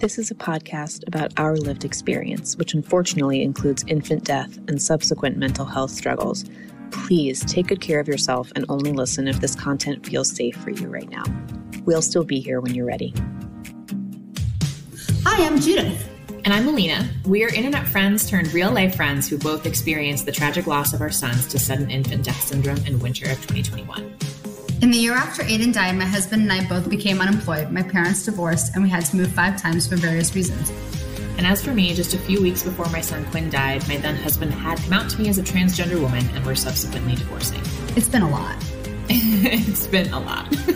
This is a podcast about our lived experience, which unfortunately includes infant death and subsequent mental health struggles. Please take good care of yourself and only listen if this content feels safe for you right now. We'll still be here when you're ready. Hi, I'm Judith. And I'm Alina. We are internet friends turned real life friends who both experienced the tragic loss of our sons to sudden infant death syndrome in winter of 2021. In the year after Aiden died, my husband and I both became unemployed. My parents divorced, and we had to move five times for various reasons. And as for me, just a few weeks before my son Quinn died, my then husband had come out to me as a transgender woman and were subsequently divorcing. It's been a lot. it's been a lot.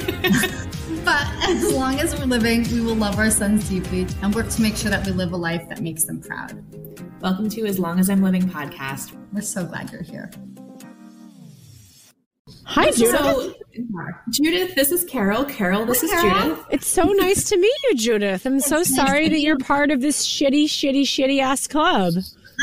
but as long as we're living, we will love our sons deeply and work to make sure that we live a life that makes them proud. Welcome to As Long as I'm Living podcast. We're so glad you're here. Hi, Judith. So, Judith, this is Carol. Carol, this Hi, is Carol. Judith. It's so nice to meet you, Judith. I'm so sorry that you're part of this shitty, shitty, shitty ass club.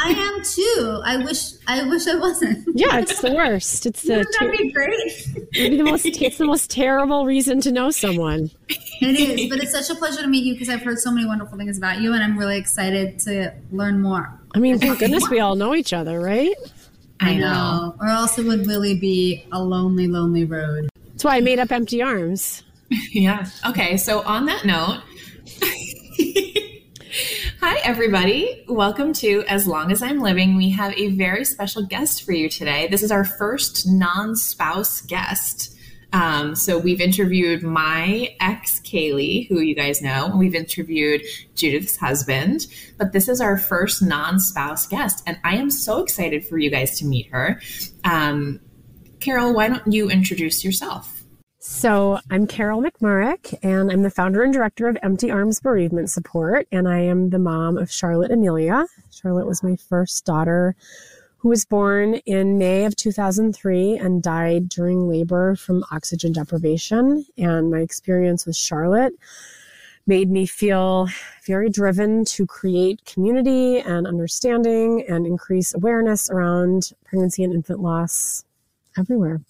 I am too. I wish I wish I wasn't. Yeah, it's the worst. It's the ter- be great. Maybe the most it's the most terrible reason to know someone. It is, but it's such a pleasure to meet you because I've heard so many wonderful things about you, and I'm really excited to learn more. I mean, thank goodness we all know each other, right? I know. Or else it would really be a lonely, lonely road. That's why I made up Empty Arms. yeah. Okay. So on that note, hi everybody. Welcome to As Long as I'm Living. We have a very special guest for you today. This is our first non-spouse guest. Um, so we've interviewed my ex Kaylee, who you guys know. We've interviewed Judith's husband, but this is our first non-spouse guest, and I am so excited for you guys to meet her. Um, Carol, why don't you introduce yourself? So, I'm Carol McMurrich, and I'm the founder and director of Empty Arms Bereavement Support, and I am the mom of Charlotte Amelia. Charlotte was my first daughter who was born in May of 2003 and died during labor from oxygen deprivation. And my experience with Charlotte made me feel very driven to create community and understanding and increase awareness around pregnancy and infant loss everywhere.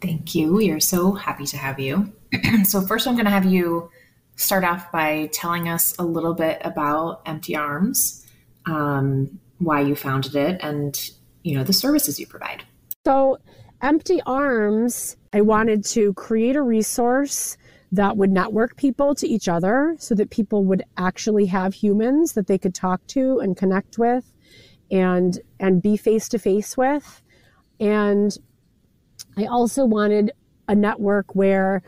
Thank you. We are so happy to have you. so, first, I'm going to have you start off by telling us a little bit about Empty Arms, um, why you founded it, and you know, the services you provide. So, Empty Arms, I wanted to create a resource that would network people to each other so that people would actually have humans that they could talk to and connect with and and be face to face with and i also wanted a network where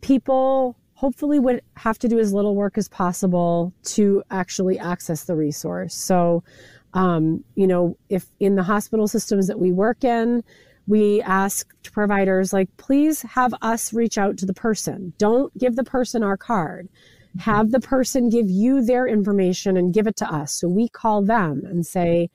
people hopefully would have to do as little work as possible to actually access the resource so um, you know, if in the hospital systems that we work in, we ask providers, like, please have us reach out to the person. Don't give the person our card. Have the person give you their information and give it to us. So we call them and say,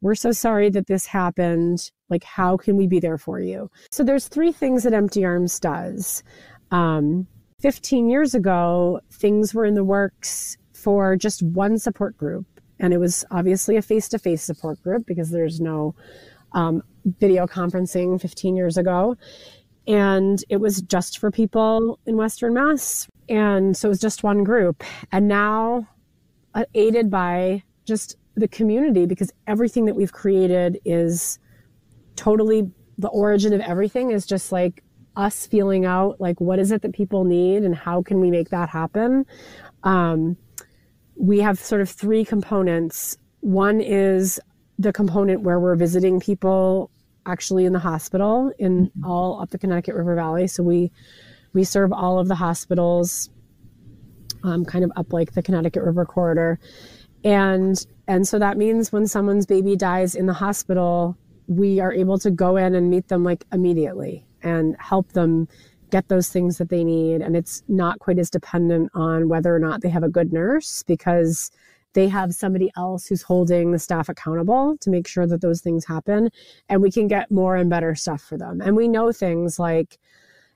we're so sorry that this happened. Like, how can we be there for you? So there's three things that Empty Arms does. Um, 15 years ago, things were in the works for just one support group and it was obviously a face to face support group because there's no um, video conferencing 15 years ago. And it was just for people in Western Mass. And so it was just one group. And now, uh, aided by just the community, because everything that we've created is totally the origin of everything is just like us feeling out like what is it that people need and how can we make that happen um, we have sort of three components. One is the component where we're visiting people actually in the hospital in mm-hmm. all up the Connecticut River Valley. So we we serve all of the hospitals, um, kind of up like the Connecticut River corridor, and and so that means when someone's baby dies in the hospital, we are able to go in and meet them like immediately and help them get those things that they need. And it's not quite as dependent on whether or not they have a good nurse because they have somebody else who's holding the staff accountable to make sure that those things happen. And we can get more and better stuff for them. And we know things like,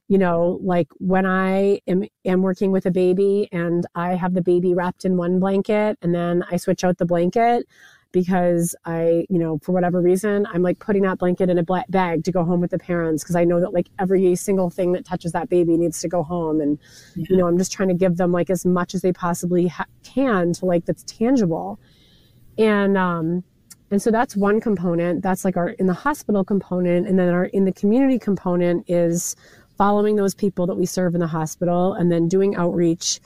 you know, like when I am, am working with a baby and I have the baby wrapped in one blanket and then I switch out the blanket, because I, you know, for whatever reason, I'm like putting that blanket in a black bag to go home with the parents because I know that like every single thing that touches that baby needs to go home. And, yeah. you know, I'm just trying to give them like as much as they possibly ha- can to like that's tangible. And, um, and so that's one component. That's like our in the hospital component. And then our in the community component is following those people that we serve in the hospital and then doing outreach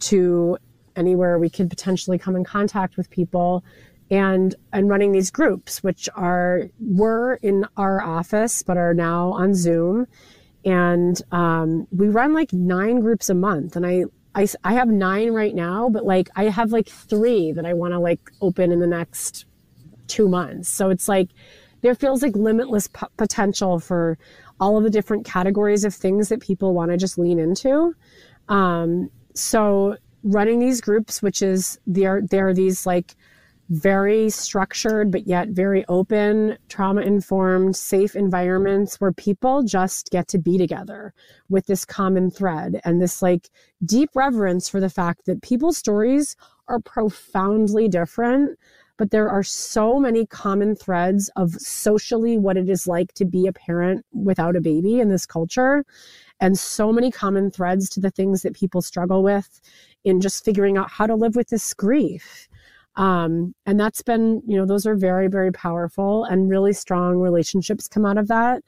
to anywhere we could potentially come in contact with people and and running these groups which are were in our office but are now on zoom. And um, we run like nine groups a month. And I, I i have nine right now but like i have like three that i want to like open in the next two months. So it's like there feels like limitless p- potential for all of the different categories of things that people want to just lean into. Um, so running these groups, which is there there are these like very structured but yet very open, trauma informed, safe environments where people just get to be together with this common thread and this like deep reverence for the fact that people's stories are profoundly different. But there are so many common threads of socially what it is like to be a parent without a baby in this culture and so many common threads to the things that people struggle with in just figuring out how to live with this grief. Um, and that's been, you know, those are very, very powerful and really strong relationships come out of that.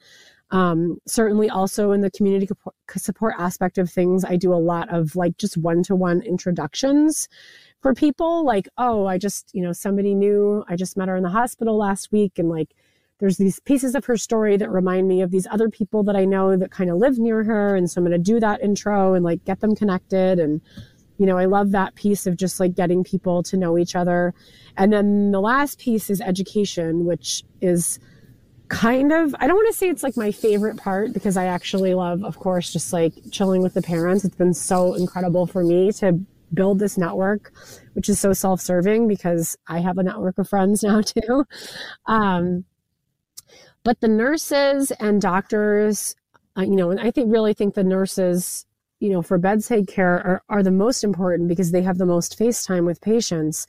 Um, certainly also in the community support aspect of things, I do a lot of like just one to one introductions for people. Like, oh, I just, you know, somebody new, I just met her in the hospital last week and like, there's these pieces of her story that remind me of these other people that I know that kind of live near her. And so I'm going to do that intro and like get them connected. And, you know, I love that piece of just like getting people to know each other. And then the last piece is education, which is kind of, I don't want to say it's like my favorite part because I actually love, of course, just like chilling with the parents. It's been so incredible for me to build this network, which is so self serving because I have a network of friends now too. Um, but the nurses and doctors, uh, you know, and I think really think the nurses, you know, for bedside care are, are the most important because they have the most face time with patients.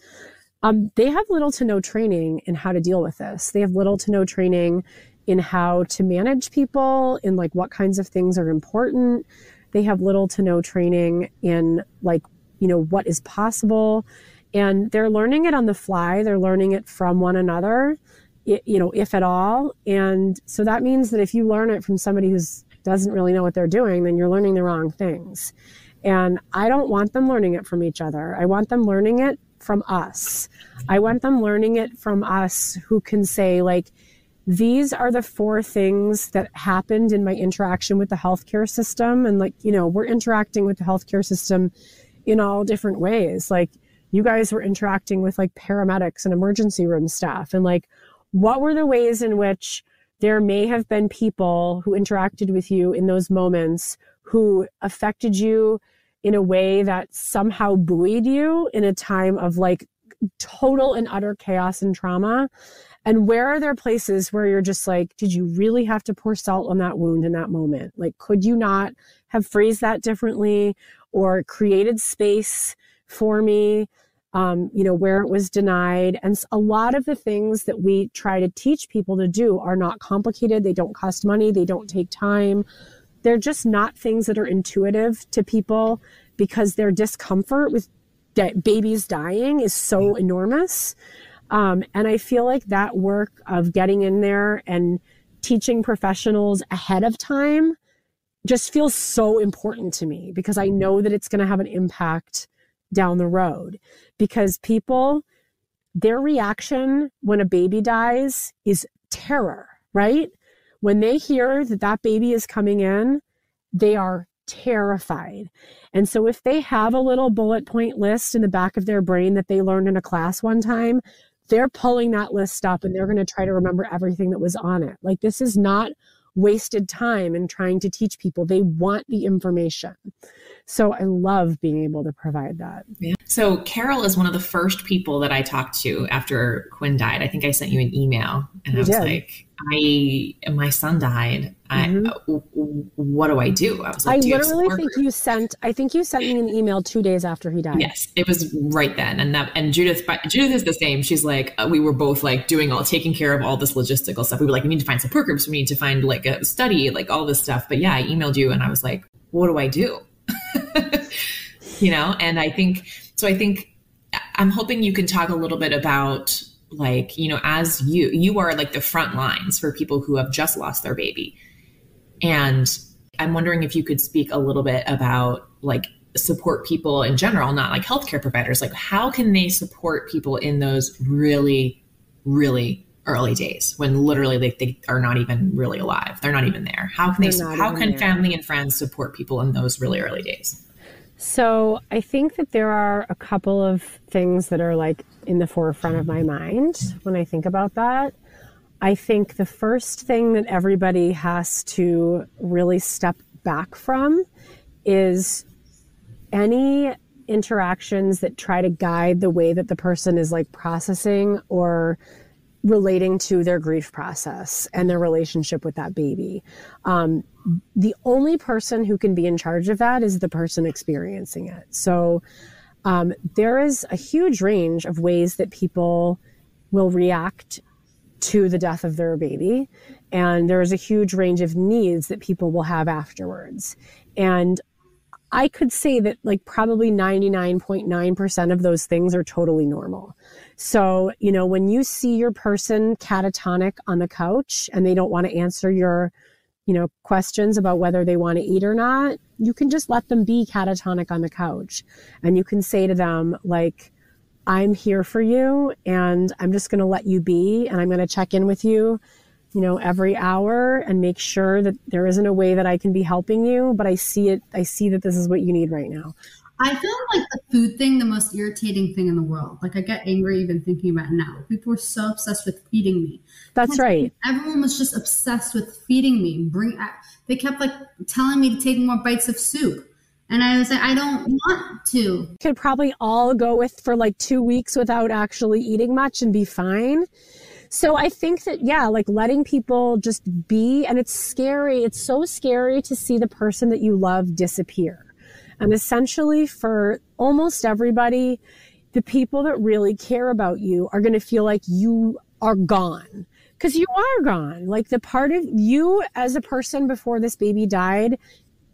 Um, they have little to no training in how to deal with this. They have little to no training in how to manage people, in like what kinds of things are important. They have little to no training in like, you know, what is possible. And they're learning it on the fly. They're learning it from one another you know, if at all. And so that means that if you learn it from somebody who doesn't really know what they're doing, then you're learning the wrong things. And I don't want them learning it from each other. I want them learning it from us. I want them learning it from us who can say, like, these are the four things that happened in my interaction with the healthcare system. And, like, you know, we're interacting with the healthcare system in all different ways. Like, you guys were interacting with like paramedics and emergency room staff, and like, what were the ways in which there may have been people who interacted with you in those moments who affected you in a way that somehow buoyed you in a time of like total and utter chaos and trauma? And where are there places where you're just like, did you really have to pour salt on that wound in that moment? Like, could you not have phrased that differently or created space for me? Um, you know, where it was denied. And a lot of the things that we try to teach people to do are not complicated. They don't cost money. They don't take time. They're just not things that are intuitive to people because their discomfort with de- babies dying is so enormous. Um, and I feel like that work of getting in there and teaching professionals ahead of time just feels so important to me because I know that it's going to have an impact down the road because people, their reaction when a baby dies is terror, right? When they hear that that baby is coming in, they are terrified. And so if they have a little bullet point list in the back of their brain that they learned in a class one time, they're pulling that list up and they're going to try to remember everything that was on it. Like this is not wasted time in trying to teach people. They want the information. So I love being able to provide that. Yeah. So Carol is one of the first people that I talked to after Quinn died. I think I sent you an email and you I was did. like, I my son died. Mm-hmm. I, what do I do? I was like, I literally think you sent I think you sent me an email 2 days after he died. Yes, it was right then. And that and Judith Judith is the same. She's like uh, we were both like doing all taking care of all this logistical stuff. We were like we need to find support groups, we need to find like a study, like all this stuff. But yeah, I emailed you and I was like, what do I do? you know, and I think so I think I'm hoping you can talk a little bit about like, you know, as you you are like the front lines for people who have just lost their baby. And I'm wondering if you could speak a little bit about like support people in general, not like healthcare providers. Like how can they support people in those really, really early days when literally they, they are not even really alive. They're not even there. How can they how can there. family and friends support people in those really early days? So I think that there are a couple of things that are like in the forefront of my mind when I think about that. I think the first thing that everybody has to really step back from is any interactions that try to guide the way that the person is like processing or relating to their grief process and their relationship with that baby. Um, the only person who can be in charge of that is the person experiencing it. So um, there is a huge range of ways that people will react to the death of their baby. And there is a huge range of needs that people will have afterwards. And I could say that like probably 99.9% of those things are totally normal. So, you know, when you see your person catatonic on the couch and they don't want to answer your, you know, questions about whether they want to eat or not, you can just let them be catatonic on the couch. And you can say to them, like, I'm here for you and I'm just going to let you be and I'm going to check in with you you know, every hour and make sure that there isn't a way that I can be helping you, but I see it, I see that this is what you need right now. I feel like the food thing, the most irritating thing in the world. Like I get angry even thinking about it now. People were so obsessed with feeding me. That's right. Everyone was just obsessed with feeding me. Bring. They kept like telling me to take more bites of soup. And I was like, I don't want to. Could probably all go with for like two weeks without actually eating much and be fine. So I think that, yeah, like letting people just be, and it's scary. It's so scary to see the person that you love disappear. And essentially, for almost everybody, the people that really care about you are going to feel like you are gone because you are gone. Like the part of you as a person before this baby died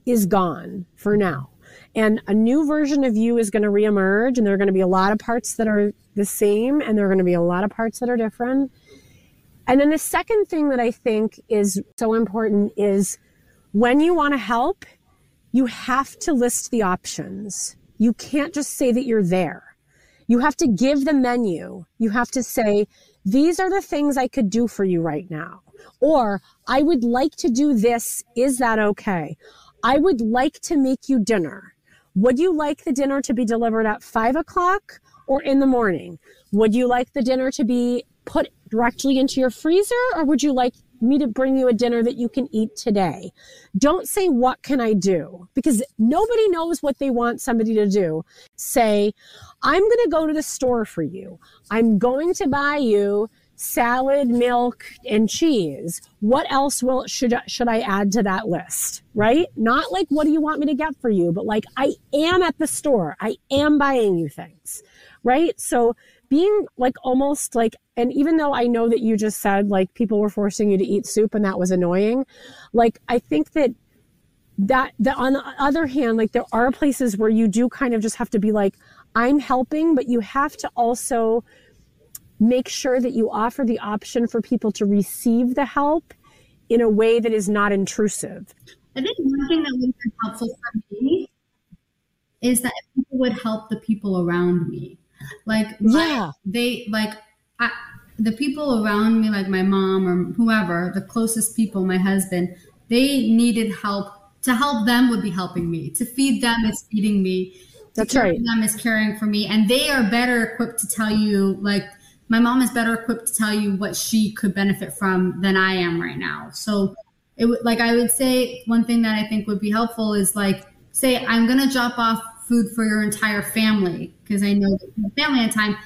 is gone for now. And a new version of you is going to reemerge, and there are going to be a lot of parts that are the same, and there are going to be a lot of parts that are different. And then the second thing that I think is so important is when you want to help, you have to list the options. You can't just say that you're there. You have to give the menu. You have to say, these are the things I could do for you right now. Or I would like to do this. Is that okay? I would like to make you dinner. Would you like the dinner to be delivered at five o'clock or in the morning? Would you like the dinner to be put directly into your freezer or would you like me to bring you a dinner that you can eat today? Don't say, what can I do? Because nobody knows what they want somebody to do. Say, I'm going to go to the store for you. I'm going to buy you salad, milk, and cheese. What else will should should I add to that list? Right? Not like what do you want me to get for you, but like I am at the store. I am buying you things. Right? So being like almost like and even though i know that you just said like people were forcing you to eat soup and that was annoying like i think that that the on the other hand like there are places where you do kind of just have to be like i'm helping but you have to also make sure that you offer the option for people to receive the help in a way that is not intrusive i think one thing that would be helpful for me is that people would help the people around me like, yeah, they like I, the people around me, like my mom or whoever, the closest people, my husband, they needed help. To help them would be helping me. To feed them is feeding me. That's right. Them is caring for me, and they are better equipped to tell you. Like my mom is better equipped to tell you what she could benefit from than I am right now. So it would like I would say one thing that I think would be helpful is like say I'm gonna drop off food for your entire family because I know the family at time,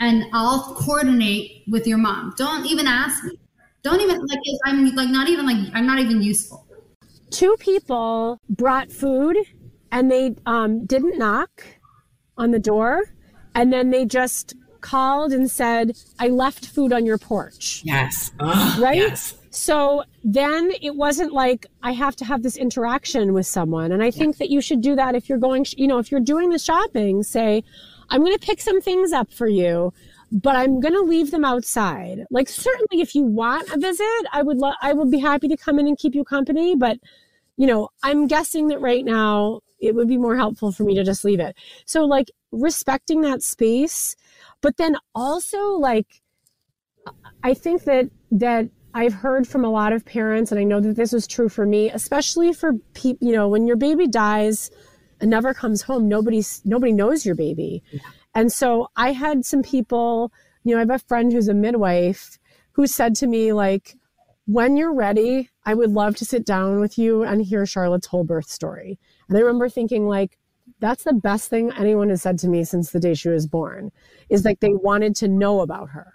and I'll coordinate with your mom. Don't even ask me. Don't even like I'm like not even like I'm not even useful. Two people brought food and they um, didn't knock on the door, and then they just called and said, "I left food on your porch." Yes. Ugh, right. Yes. So then it wasn't like I have to have this interaction with someone. And I think yeah. that you should do that if you're going, you know, if you're doing the shopping, say, I'm going to pick some things up for you, but I'm going to leave them outside. Like certainly if you want a visit, I would lo- I would be happy to come in and keep you company, but you know, I'm guessing that right now it would be more helpful for me to just leave it. So like respecting that space, but then also like I think that that I've heard from a lot of parents, and I know that this is true for me, especially for people, you know, when your baby dies and never comes home, nobody's, nobody knows your baby. Yeah. And so I had some people, you know, I have a friend who's a midwife who said to me, like, when you're ready, I would love to sit down with you and hear Charlotte's whole birth story. And I remember thinking, like, that's the best thing anyone has said to me since the day she was born is like they wanted to know about her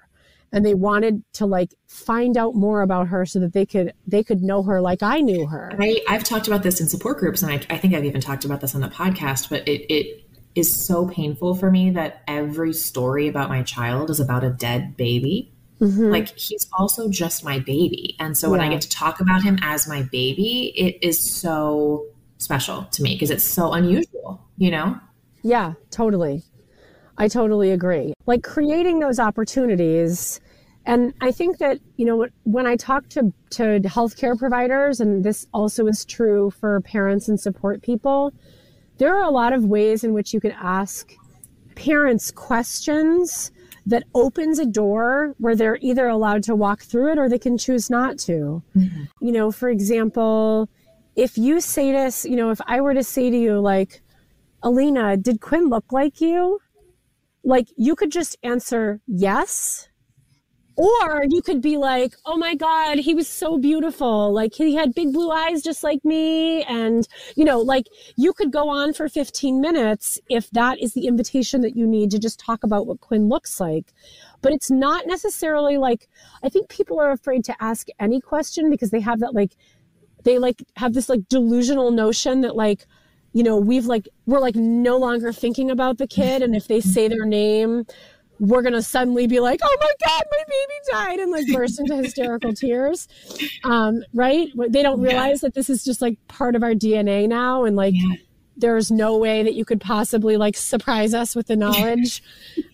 and they wanted to like find out more about her so that they could they could know her like I knew her. I, I've talked about this in support groups, and I, I think I've even talked about this on the podcast. But it, it is so painful for me that every story about my child is about a dead baby. Mm-hmm. Like he's also just my baby, and so when yeah. I get to talk about him as my baby, it is so special to me because it's so unusual, you know. Yeah, totally. I totally agree. Like creating those opportunities. And I think that, you know, when I talk to, to healthcare providers, and this also is true for parents and support people, there are a lot of ways in which you can ask parents questions that opens a door where they're either allowed to walk through it or they can choose not to. Mm-hmm. You know, for example, if you say this, you know, if I were to say to you, like, Alina, did Quinn look like you? Like you could just answer yes or you could be like oh my god he was so beautiful. Like he had big blue eyes just like me. And you know like you could go on for 15 minutes if that is the invitation that you need to just talk about what quinn looks like. But it's not necessarily like i think people are afraid to ask any question because they have that like they like have this like delusional notion that like you know, we've like, we're like no longer thinking about the kid. And if they say their name, we're going to suddenly be like, oh my God, my baby died, and like burst into hysterical tears. Um, right? They don't realize yeah. that this is just like part of our DNA now. And like, yeah. there's no way that you could possibly like surprise us with the knowledge,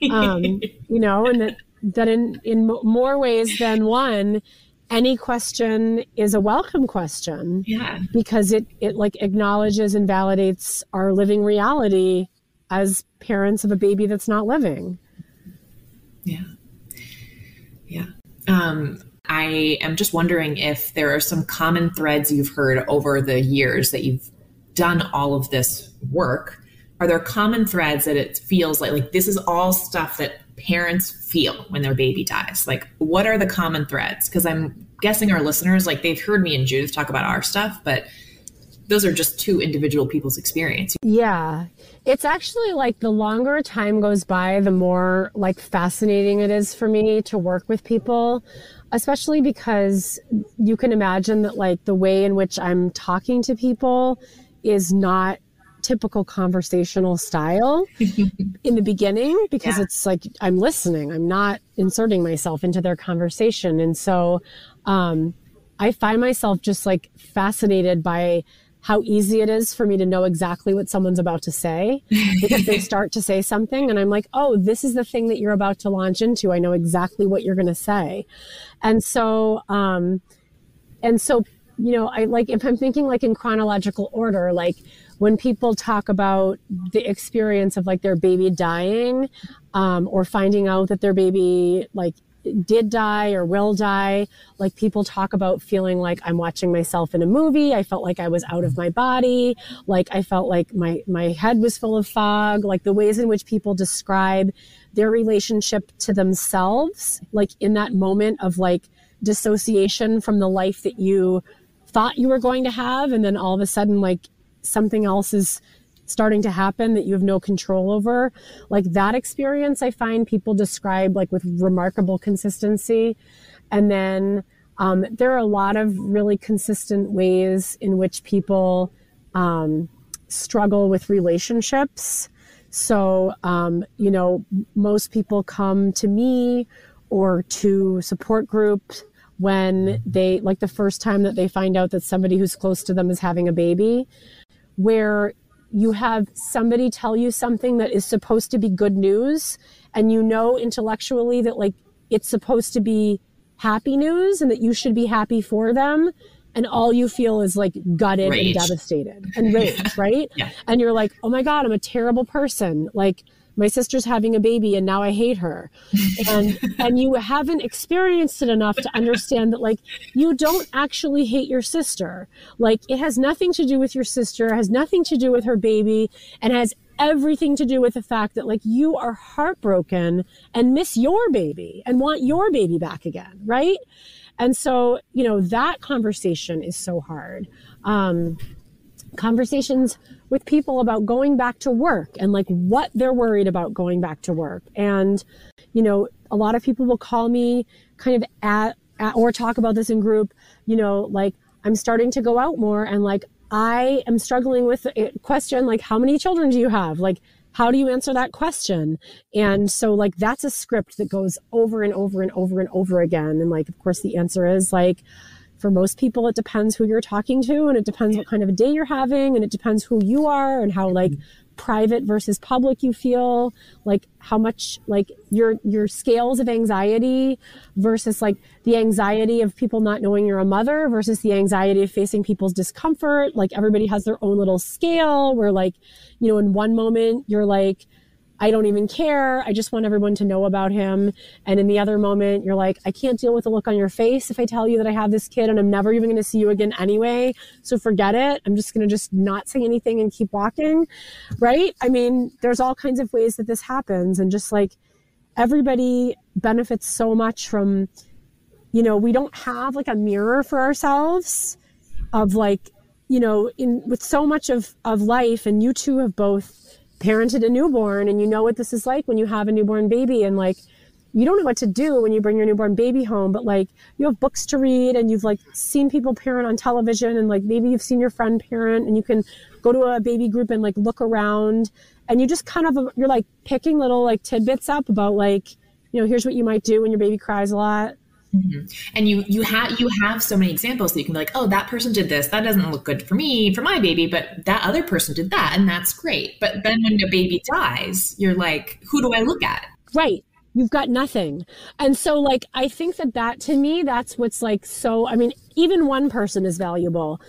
um, you know, and that, that in, in more ways than one, any question is a welcome question. Yeah. Because it it like acknowledges and validates our living reality as parents of a baby that's not living. Yeah. Yeah. Um I am just wondering if there are some common threads you've heard over the years that you've done all of this work. Are there common threads that it feels like like this is all stuff that parents feel when their baby dies? Like, what are the common threads? Because I'm guessing our listeners, like, they've heard me and Judith talk about our stuff, but those are just two individual people's experience. Yeah. It's actually like the longer time goes by, the more like fascinating it is for me to work with people, especially because you can imagine that like the way in which I'm talking to people is not typical conversational style in the beginning because yeah. it's like I'm listening, I'm not inserting myself into their conversation. And so um, I find myself just like fascinated by how easy it is for me to know exactly what someone's about to say because they start to say something and I'm like, oh, this is the thing that you're about to launch into. I know exactly what you're going to say. And so, um, and so, you know, I like if I'm thinking like in chronological order, like when people talk about the experience of like their baby dying um, or finding out that their baby like did die or will die. Like people talk about feeling like I'm watching myself in a movie. I felt like I was out of my body. Like I felt like my, my head was full of fog. Like the ways in which people describe their relationship to themselves, like in that moment of like dissociation from the life that you thought you were going to have. And then all of a sudden, like something else is starting to happen that you have no control over. Like that experience, I find people describe like with remarkable consistency. And then um, there are a lot of really consistent ways in which people um, struggle with relationships. So, um, you know, most people come to me or to support groups when they, like the first time that they find out that somebody who's close to them is having a baby, where you have somebody tell you something that is supposed to be good news and you know intellectually that like it's supposed to be happy news and that you should be happy for them and all you feel is like gutted rage. and devastated and rage right yeah. and you're like oh my god i'm a terrible person like my sister's having a baby and now I hate her. And and you haven't experienced it enough to understand that like you don't actually hate your sister. Like it has nothing to do with your sister, has nothing to do with her baby, and has everything to do with the fact that like you are heartbroken and miss your baby and want your baby back again, right? And so, you know, that conversation is so hard. Um, conversations with people about going back to work and like what they're worried about going back to work. And, you know, a lot of people will call me kind of at, at or talk about this in group, you know, like I'm starting to go out more and like I am struggling with a question like how many children do you have? Like how do you answer that question? And so like that's a script that goes over and over and over and over again. And like of course the answer is like for most people, it depends who you're talking to and it depends what kind of a day you're having and it depends who you are and how like private versus public you feel like how much like your your scales of anxiety versus like the anxiety of people not knowing you're a mother versus the anxiety of facing people's discomfort. Like everybody has their own little scale where like you know in one moment you're like I don't even care. I just want everyone to know about him. And in the other moment, you're like, I can't deal with the look on your face if I tell you that I have this kid and I'm never even going to see you again anyway. So forget it. I'm just going to just not say anything and keep walking. Right. I mean, there's all kinds of ways that this happens. And just like everybody benefits so much from, you know, we don't have like a mirror for ourselves of like, you know, in with so much of, of life, and you two have both parented a newborn and you know what this is like when you have a newborn baby and like you don't know what to do when you bring your newborn baby home but like you have books to read and you've like seen people parent on television and like maybe you've seen your friend parent and you can go to a baby group and like look around and you just kind of you're like picking little like tidbits up about like you know here's what you might do when your baby cries a lot Mm-hmm. And you you have you have so many examples that you can be like, oh, that person did this. That doesn't look good for me, for my baby, but that other person did that, and that's great. But then when the baby dies, you're like, who do I look at? Right. You've got nothing. And so, like, I think that that to me, that's what's like so. I mean, even one person is valuable,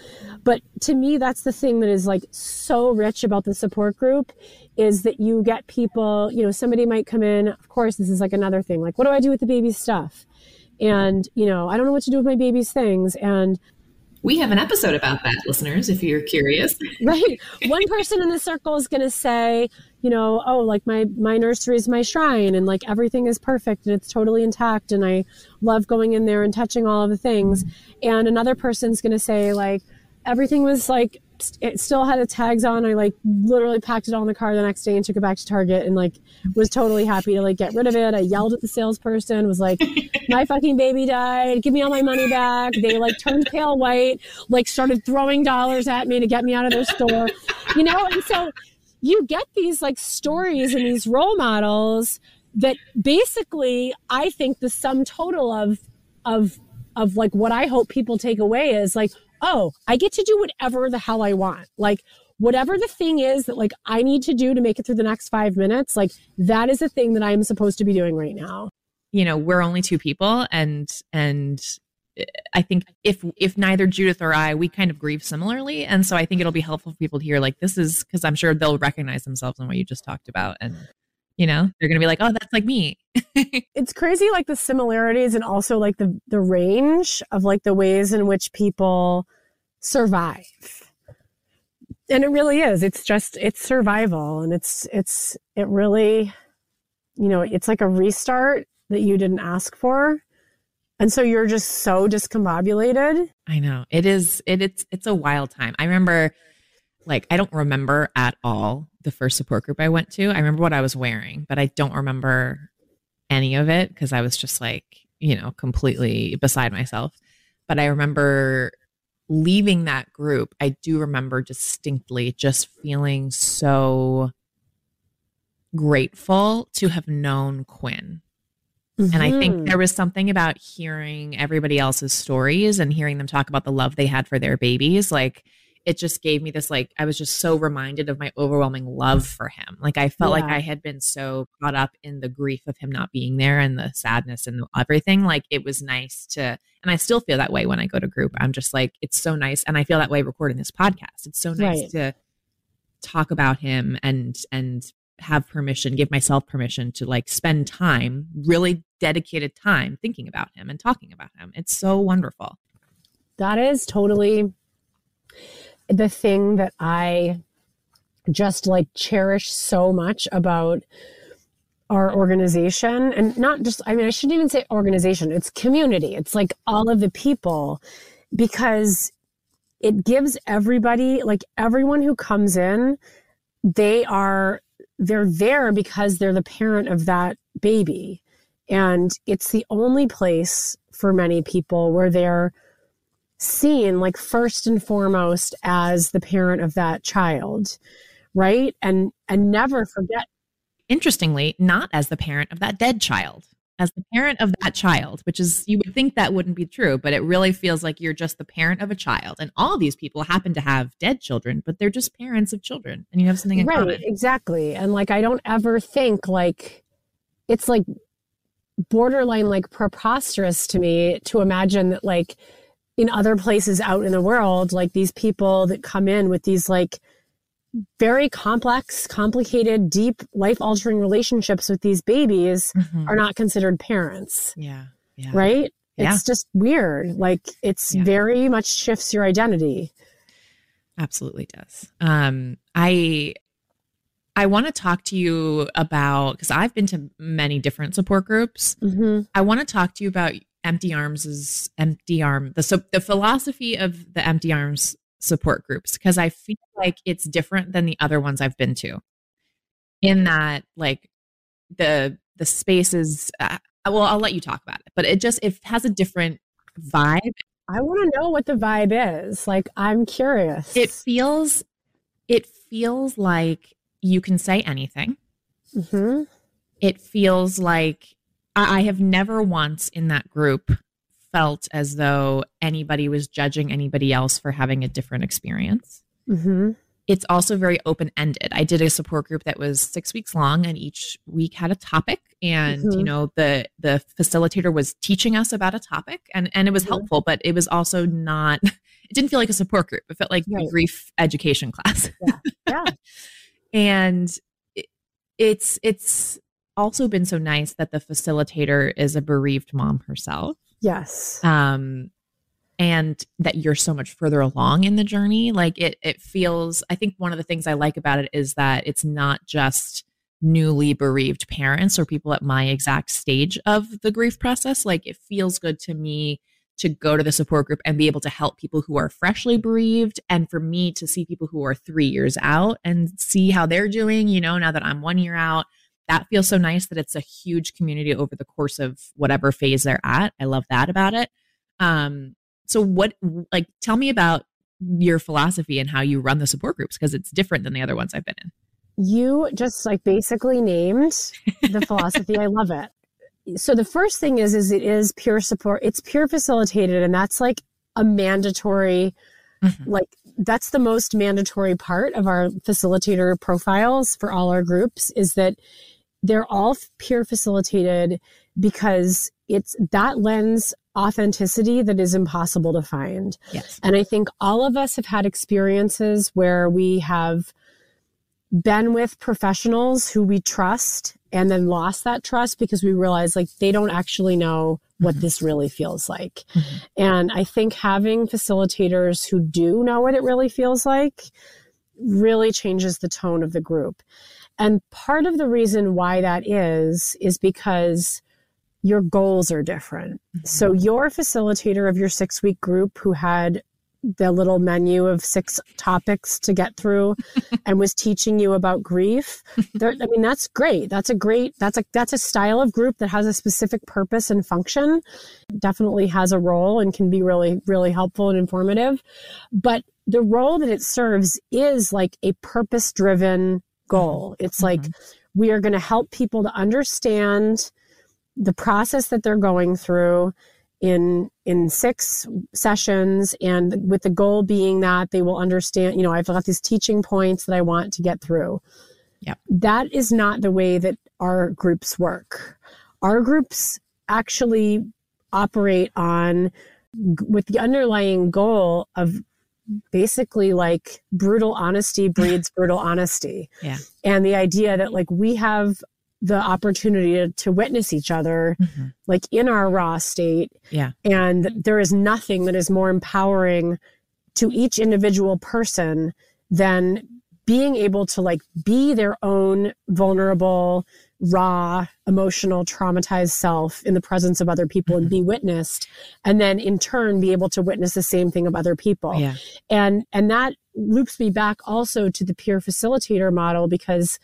but to me, that's the thing that is like so rich about the support group is that you get people. You know, somebody might come in. Of course, this is like another thing. Like, what do I do with the baby stuff? And you know i don't know what to do with my baby's things. And we have an episode about that listeners if you're curious. Right. One person in the circle is going to say you know oh like my my nursery is my shrine and like everything is perfect and it's totally intact and i love going in there and touching all of the things. And another person's going to say like everything was like it still had the tags on. I like literally packed it all in the car the next day and took it back to Target and like was totally happy to like get rid of it. I yelled at the salesperson, was like, my fucking baby died. Give me all my money back. They like turned pale white, like started throwing dollars at me to get me out of their store, you know? And so you get these like stories and these role models that basically I think the sum total of, of, of like what I hope people take away is like, oh, I get to do whatever the hell I want. Like, whatever the thing is that like I need to do to make it through the next five minutes, like that is the thing that I'm supposed to be doing right now. You know, we're only two people and and eh, I think if if neither Judith or I, we kind of grieve similarly. And so I think it'll be helpful for people to hear like this is because I'm sure they'll recognize themselves in what you just talked about. And you know, they're gonna be like, Oh, that's like me. it's crazy like the similarities and also like the the range of like the ways in which people survive. And it really is. It's just it's survival and it's it's it really you know it's like a restart that you didn't ask for. And so you're just so discombobulated. I know. It is it, it's it's a wild time. I remember like I don't remember at all the first support group I went to. I remember what I was wearing, but I don't remember any of it because I was just like, you know, completely beside myself. But I remember leaving that group. I do remember distinctly just feeling so grateful to have known Quinn. Mm-hmm. And I think mm-hmm. there was something about hearing everybody else's stories and hearing them talk about the love they had for their babies. Like, it just gave me this like I was just so reminded of my overwhelming love for him. Like I felt yeah. like I had been so caught up in the grief of him not being there and the sadness and everything. Like it was nice to and I still feel that way when I go to group. I'm just like it's so nice and I feel that way recording this podcast. It's so nice right. to talk about him and and have permission, give myself permission to like spend time, really dedicated time thinking about him and talking about him. It's so wonderful. That is totally the thing that I just like cherish so much about our organization and not just i mean i shouldn't even say organization it's community it's like all of the people because it gives everybody like everyone who comes in they are they're there because they're the parent of that baby and it's the only place for many people where they're seen like first and foremost as the parent of that child right? And and never forget interestingly not as the parent of that dead child as the parent of that child which is you would think that wouldn't be true but it really feels like you're just the parent of a child. And all these people happen to have dead children but they're just parents of children and you have something in right common. exactly. And like i don't ever think like it's like borderline like preposterous to me to imagine that like in other places out in the world, like these people that come in with these like very complex, complicated, deep, life altering relationships with these babies mm-hmm. are not considered parents. Yeah. yeah. Right? Yeah. It's just weird. Like it's yeah. very much shifts your identity. Absolutely does. Um, I I want to talk to you about because I've been to many different support groups. Mm-hmm. I want to talk to you about Empty Arms is Empty Arm the so the philosophy of the Empty Arms support groups because I feel like it's different than the other ones I've been to. In that, like the the spaces. Uh, well, I'll let you talk about it, but it just it has a different vibe. I want to know what the vibe is. Like, I'm curious. It feels, it feels like you can say anything. Mm-hmm. It feels like I have never once in that group felt as though anybody was judging anybody else for having a different experience. Mm-hmm. It's also very open ended. I did a support group that was six weeks long, and each week had a topic. And mm-hmm. you know, the the facilitator was teaching us about a topic, and and it was mm-hmm. helpful, but it was also not. It didn't feel like a support group. It felt like right. a grief education class. Yeah, yeah. and it, it's it's also been so nice that the facilitator is a bereaved mom herself. Yes. Um, and that you're so much further along in the journey. Like it, it feels. I think one of the things I like about it is that it's not just newly bereaved parents or people at my exact stage of the grief process. Like it feels good to me to go to the support group and be able to help people who are freshly bereaved and for me to see people who are three years out and see how they're doing you know now that i'm one year out that feels so nice that it's a huge community over the course of whatever phase they're at. I love that about it. Um, so what like tell me about your philosophy and how you run the support groups because it's different than the other ones I've been in. You just like basically named the philosophy. I love it. So the first thing is is it is peer support. It's peer facilitated and that's like a mandatory mm-hmm. like that's the most mandatory part of our facilitator profiles for all our groups is that they're all peer facilitated because it's that lends authenticity that is impossible to find. Yes. And I think all of us have had experiences where we have been with professionals who we trust and then lost that trust because we realized like they don't actually know what mm-hmm. this really feels like. Mm-hmm. And I think having facilitators who do know what it really feels like really changes the tone of the group. And part of the reason why that is, is because your goals are different. Mm-hmm. So your facilitator of your six week group who had the little menu of six topics to get through and was teaching you about grief there, i mean that's great that's a great that's a that's a style of group that has a specific purpose and function definitely has a role and can be really really helpful and informative but the role that it serves is like a purpose driven goal. It's like mm-hmm. we are going to help people to understand the process that they're going through in in six sessions and with the goal being that they will understand you know i've got these teaching points that i want to get through. Yeah. That is not the way that our groups work. Our groups actually operate on with the underlying goal of basically like brutal honesty breeds brutal honesty. Yeah. And the idea that like we have the opportunity to, to witness each other mm-hmm. like in our raw state. Yeah. And there is nothing that is more empowering to each individual person than being able to like be their own vulnerable raw emotional traumatized self in the presence of other people mm-hmm. and be witnessed and then in turn be able to witness the same thing of other people yeah. and and that loops me back also to the peer facilitator model because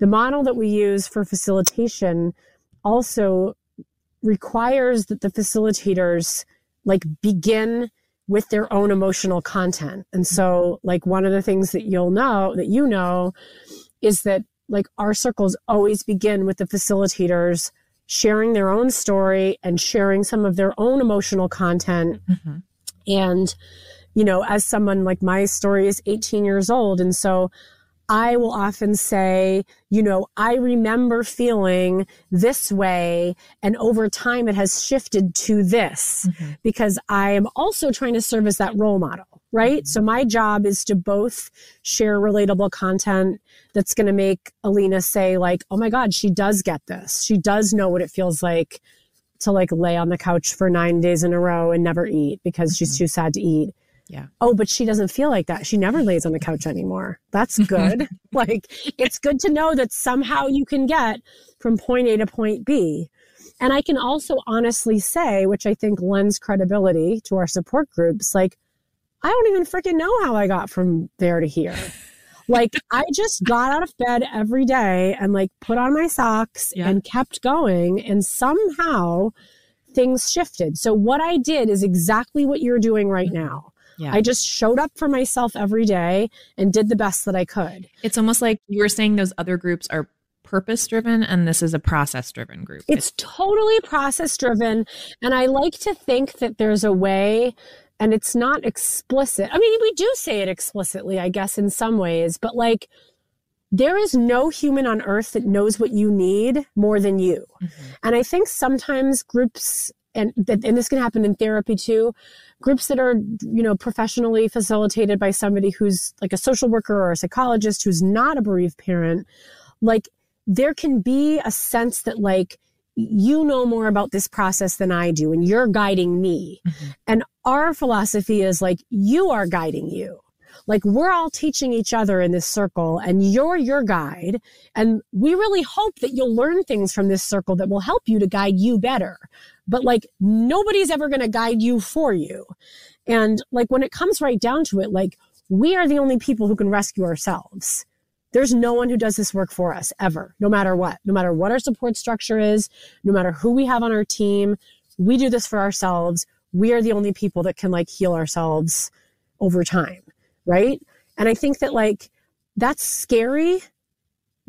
the model that we use for facilitation also requires that the facilitators like begin with their own emotional content. And so like one of the things that you'll know that you know is that like our circles always begin with the facilitators sharing their own story and sharing some of their own emotional content. Mm-hmm. And you know, as someone like my story is 18 years old and so I will often say, you know, I remember feeling this way. And over time, it has shifted to this mm-hmm. because I am also trying to serve as that role model, right? Mm-hmm. So my job is to both share relatable content that's going to make Alina say, like, oh my God, she does get this. She does know what it feels like to like lay on the couch for nine days in a row and never eat because mm-hmm. she's too sad to eat yeah. Oh, but she doesn't feel like that. She never lays on the couch anymore. That's good. like it's good to know that somehow you can get from point A to point B. And I can also honestly say, which I think lends credibility to our support groups, like, I don't even freaking know how I got from there to here. like, I just got out of bed every day and like put on my socks yeah. and kept going. And somehow things shifted. So, what I did is exactly what you're doing right now. Yeah. I just showed up for myself every day and did the best that I could. It's almost like you were saying those other groups are purpose driven and this is a process driven group. It's, totally process driven. And I like to think that there's a way and it's not explicit. I mean, we do say it explicitly, I guess, in some ways, but like, there is no human on earth that knows what you need more than you. Mm-hmm. And I think sometimes groups and and this can happen in therapy too groups that are you know professionally facilitated by somebody who's like a social worker or a psychologist who's not a bereaved parent like there can be a sense that like you know more about this process than I do and you're guiding me. Mm-hmm. And our philosophy is like you are guiding you. Like we're all teaching each other in this circle and you're your guide. And we really hope that you'll learn things from this circle that will help you to guide you better but like nobody's ever going to guide you for you. And like when it comes right down to it, like we are the only people who can rescue ourselves. There's no one who does this work for us ever, no matter what, no matter what our support structure is, no matter who we have on our team. We do this for ourselves. We are the only people that can like heal ourselves over time. Right. And I think that like that's scary,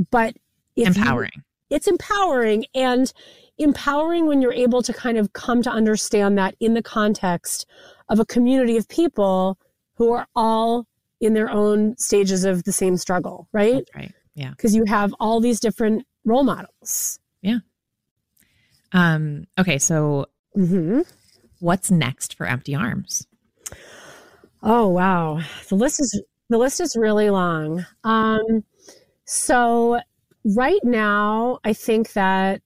but empowering. You, it's empowering. And empowering when you're able to kind of come to understand that in the context of a community of people who are all in their own stages of the same struggle, right? That's right. Yeah. Because you have all these different role models. Yeah. Um, okay, so mm-hmm. what's next for Empty Arms? Oh wow. The list is the list is really long. Um so right now I think that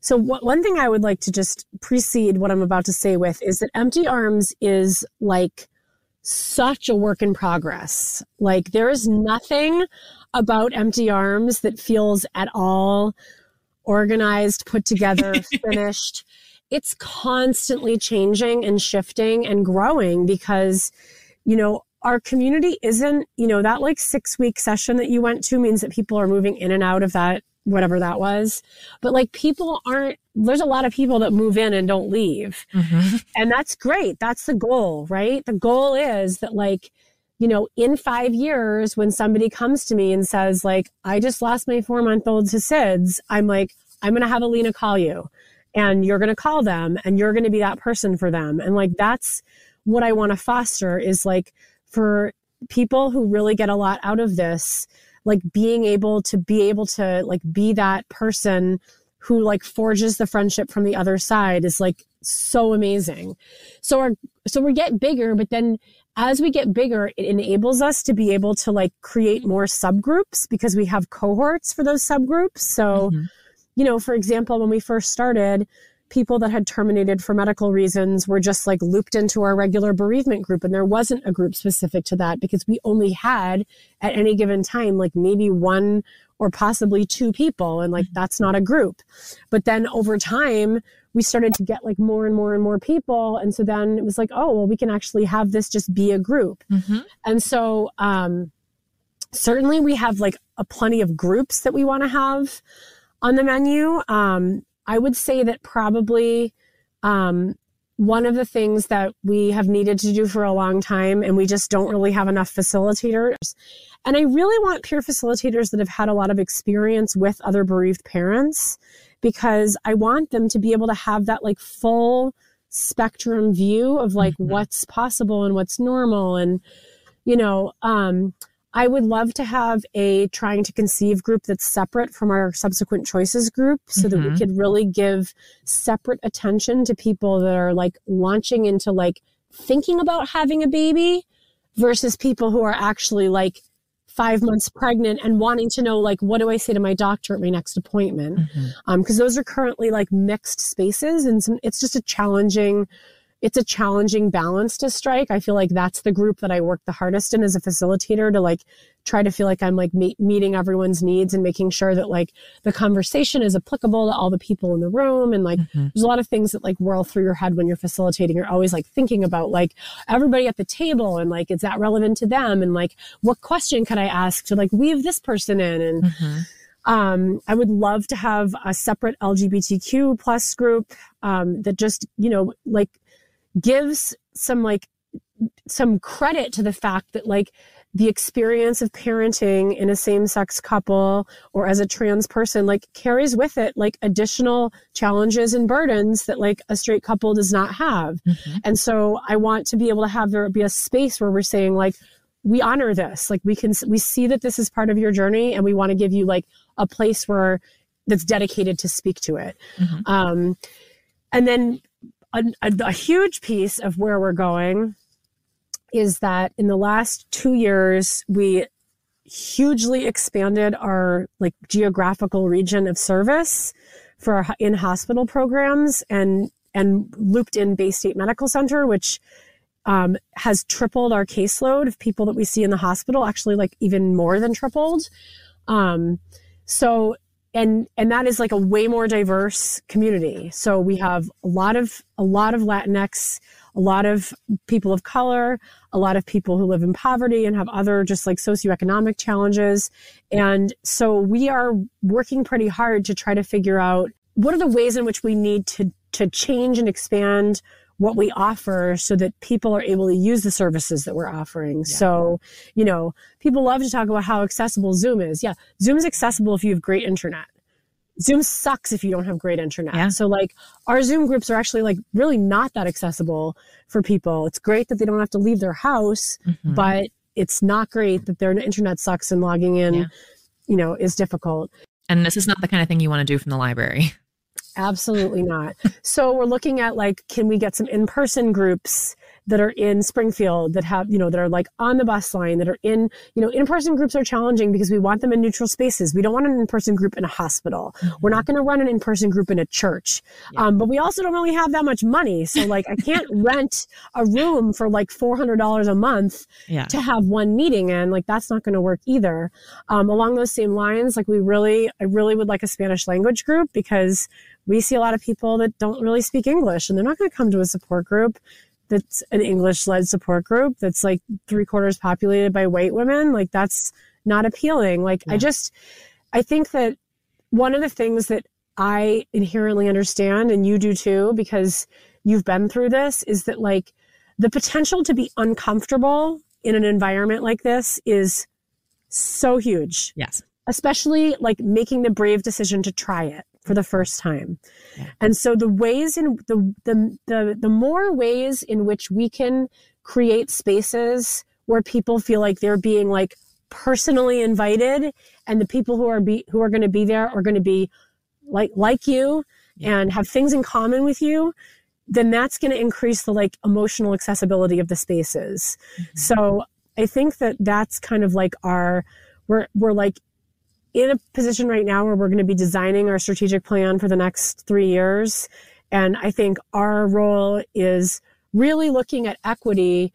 so one thing I would like to just precede what I'm about to say with is that Empty Arms is like such a work in progress. Like there is nothing about Empty Arms that feels at all organized, put together, finished. it's constantly changing and shifting and growing because, you know, our community isn't, you know, that like six week session that you went to means that people are moving in and out of that, whatever that was. But like people aren't, there's a lot of people that move in and don't leave. Mm-hmm. And that's great. That's the goal, right? The goal is that like, you know, in five years, when somebody comes to me and says, like, I just lost my four month old to SIDS, I'm like, I'm going to have Alina call you and you're going to call them and you're going to be that person for them. And like, that's what I want to foster is like for people who really get a lot out of this, like being able to be able to like be that person who like forges the friendship from the other side is like so amazing. So our, so we get bigger, but then as we get bigger, it enables us to be able to like create more subgroups because we have cohorts for those subgroups. So, mm-hmm you know, for example, when we first started, people that had terminated for medical reasons were just like looped into our regular bereavement group. And there wasn't a group specific to that because we only had at any given time, like maybe one or possibly two people. And like, that's not a group. But then over time, we started to get like more and more and more people. And so then it was like, oh, well, we can actually have this just be a group. Mm-hmm. And so, um, certainly we have like a plenty of groups that we want to have on the menu. Um, I would say that probably um, one of the things that we have needed to do for a long time, and we just don't really have enough facilitators. And I really want peer facilitators that have had a lot of experience with other bereaved parents because I want them to be able to have that like full spectrum view of like mm-hmm. what's possible and what's normal and you know um I would love to have a trying to conceive group that's separate from our subsequent choices group so mm-hmm. that we mm-hmm. could really give separate attention to people that are like launching into like thinking about having a baby versus people who are actually like five months pregnant and wanting to know like what do i say to my doctor at my next appointment because mm-hmm. um, those are currently like mixed spaces and some, it's just a challenging it's a challenging balance to strike. I feel like that's the group that I work the hardest in as a facilitator to like try to feel like I'm like me- meeting everyone's needs and making sure that like the conversation is applicable to all the people in the room. And like, mm-hmm. there's a lot of things that like whirl through your head when you're facilitating. You're always like thinking about like everybody at the table and like, is that relevant to them? And like, what question could I ask to like weave this person in? And, mm-hmm. Um, I would love to have a separate LGBTQ plus group um, that just, you know, like gives some like some credit to the fact that like the experience of parenting in a same-sex couple or as a trans person like carries with it like additional challenges and burdens that like a straight couple does not have mm-hmm. and so i want to be able to have there be a space where we're saying like we honor this like we can we see that this is part of your journey and we want to give you like a place where that's dedicated to speak to it mm-hmm. um and then a, a, a huge piece of where we're going is that in the last two years, we hugely expanded our like geographical region of service for our in hospital programs and and looped in Baystate Medical Center, which um, has tripled our caseload of people that we see in the hospital, actually like even more than tripled. Um, so and and that is like a way more diverse community. So we have a lot of a lot of latinx a lot of people of color a lot of people who live in poverty and have other just like socioeconomic challenges. And so we are working pretty hard to try to figure out what are the ways in which we need to to change and expand what we offer so that people are able to use the services that we're offering. Yeah. So, you know, people love to talk about how accessible Zoom is. Yeah, Zoom is accessible if you have great internet. Zoom sucks if you don't have great internet. Yeah. So like our Zoom groups are actually like really not that accessible for people. It's great that they don't have to leave their house, mm-hmm. but it's not great that their internet sucks and logging in, yeah. you know, is difficult. And this is not the kind of thing you want to do from the library. Absolutely not. so we're looking at like, can we get some in-person groups that are in Springfield that have, you know, that are like on the bus line, that are in, you know, in person groups are challenging because we want them in neutral spaces. We don't want an in person group in a hospital. Mm-hmm. We're not going to run an in person group in a church. Yeah. Um, but we also don't really have that much money. So, like, I can't rent a room for like $400 a month yeah. to have one meeting And Like, that's not going to work either. Um, along those same lines, like, we really, I really would like a Spanish language group because we see a lot of people that don't really speak English and they're not going to come to a support group that's an English led support group that's like three quarters populated by white women. Like that's not appealing. Like yeah. I just, I think that one of the things that I inherently understand and you do too, because you've been through this is that like the potential to be uncomfortable in an environment like this is so huge. Yes. Especially like making the brave decision to try it for the first time. Yeah. And so the ways in the, the the the more ways in which we can create spaces where people feel like they're being like personally invited and the people who are be who are going to be there are going to be like like you yeah. and have things in common with you then that's going to increase the like emotional accessibility of the spaces mm-hmm. so i think that that's kind of like our we're we're like in a position right now where we're going to be designing our strategic plan for the next three years. And I think our role is really looking at equity,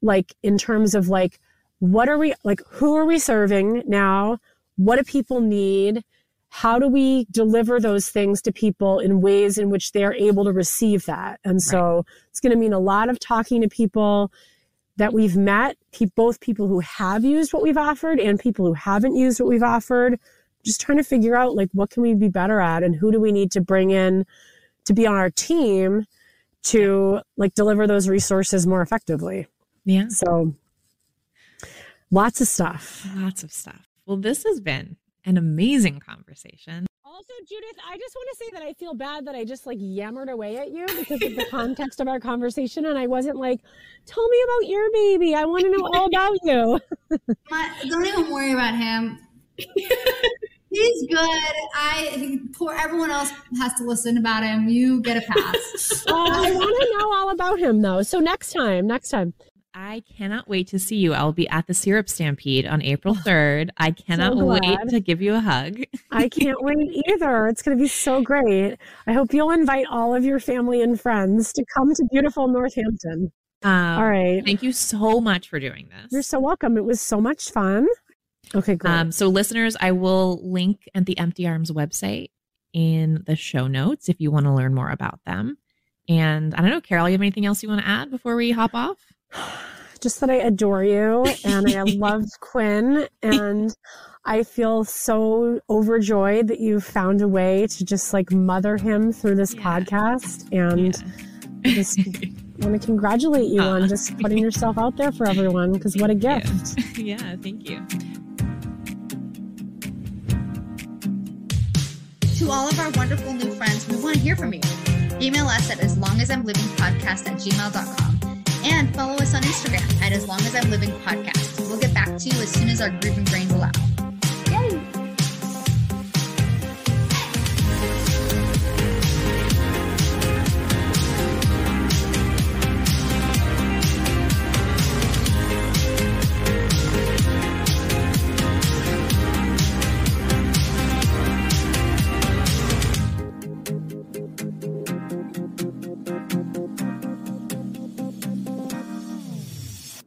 like in terms of like, what are we, like, who are we serving now? What do people need? How do we deliver those things to people in ways in which they're able to receive that? And so right. it's going to mean a lot of talking to people that we've met, both people who have used what we've offered and people who haven't used what we've offered, just trying to figure out like what can we be better at and who do we need to bring in to be on our team to like deliver those resources more effectively. Yeah. So lots of stuff. Lots of stuff. Well, this has been an amazing conversation. Also, Judith, I just want to say that I feel bad that I just like yammered away at you because of the context of our conversation. And I wasn't like, tell me about your baby. I want to know all about you. don't even worry about him. He's good. I poor everyone else has to listen about him. You get a pass. oh, I want to know all about him though. So next time, next time. I cannot wait to see you. I'll be at the Syrup Stampede on April 3rd. I cannot so wait to give you a hug. I can't wait either. It's going to be so great. I hope you'll invite all of your family and friends to come to beautiful Northampton. Um, all right. Thank you so much for doing this. You're so welcome. It was so much fun. Okay, great. Um, so, listeners, I will link at the Empty Arms website in the show notes if you want to learn more about them. And I don't know, Carol, you have anything else you want to add before we hop off? Just that I adore you and I love Quinn and I feel so overjoyed that you found a way to just like mother him through this yeah. podcast and yeah. I just want to congratulate you uh, on just putting yourself out there for everyone because what a gift. You. Yeah, thank you. To all of our wonderful new friends, we want to hear from you. Email us at as long as I'm living podcast at gmail.com and follow us on Instagram at As Long As I'm Living Podcast. We'll get back to you as soon as our grooving brains allow. Yay!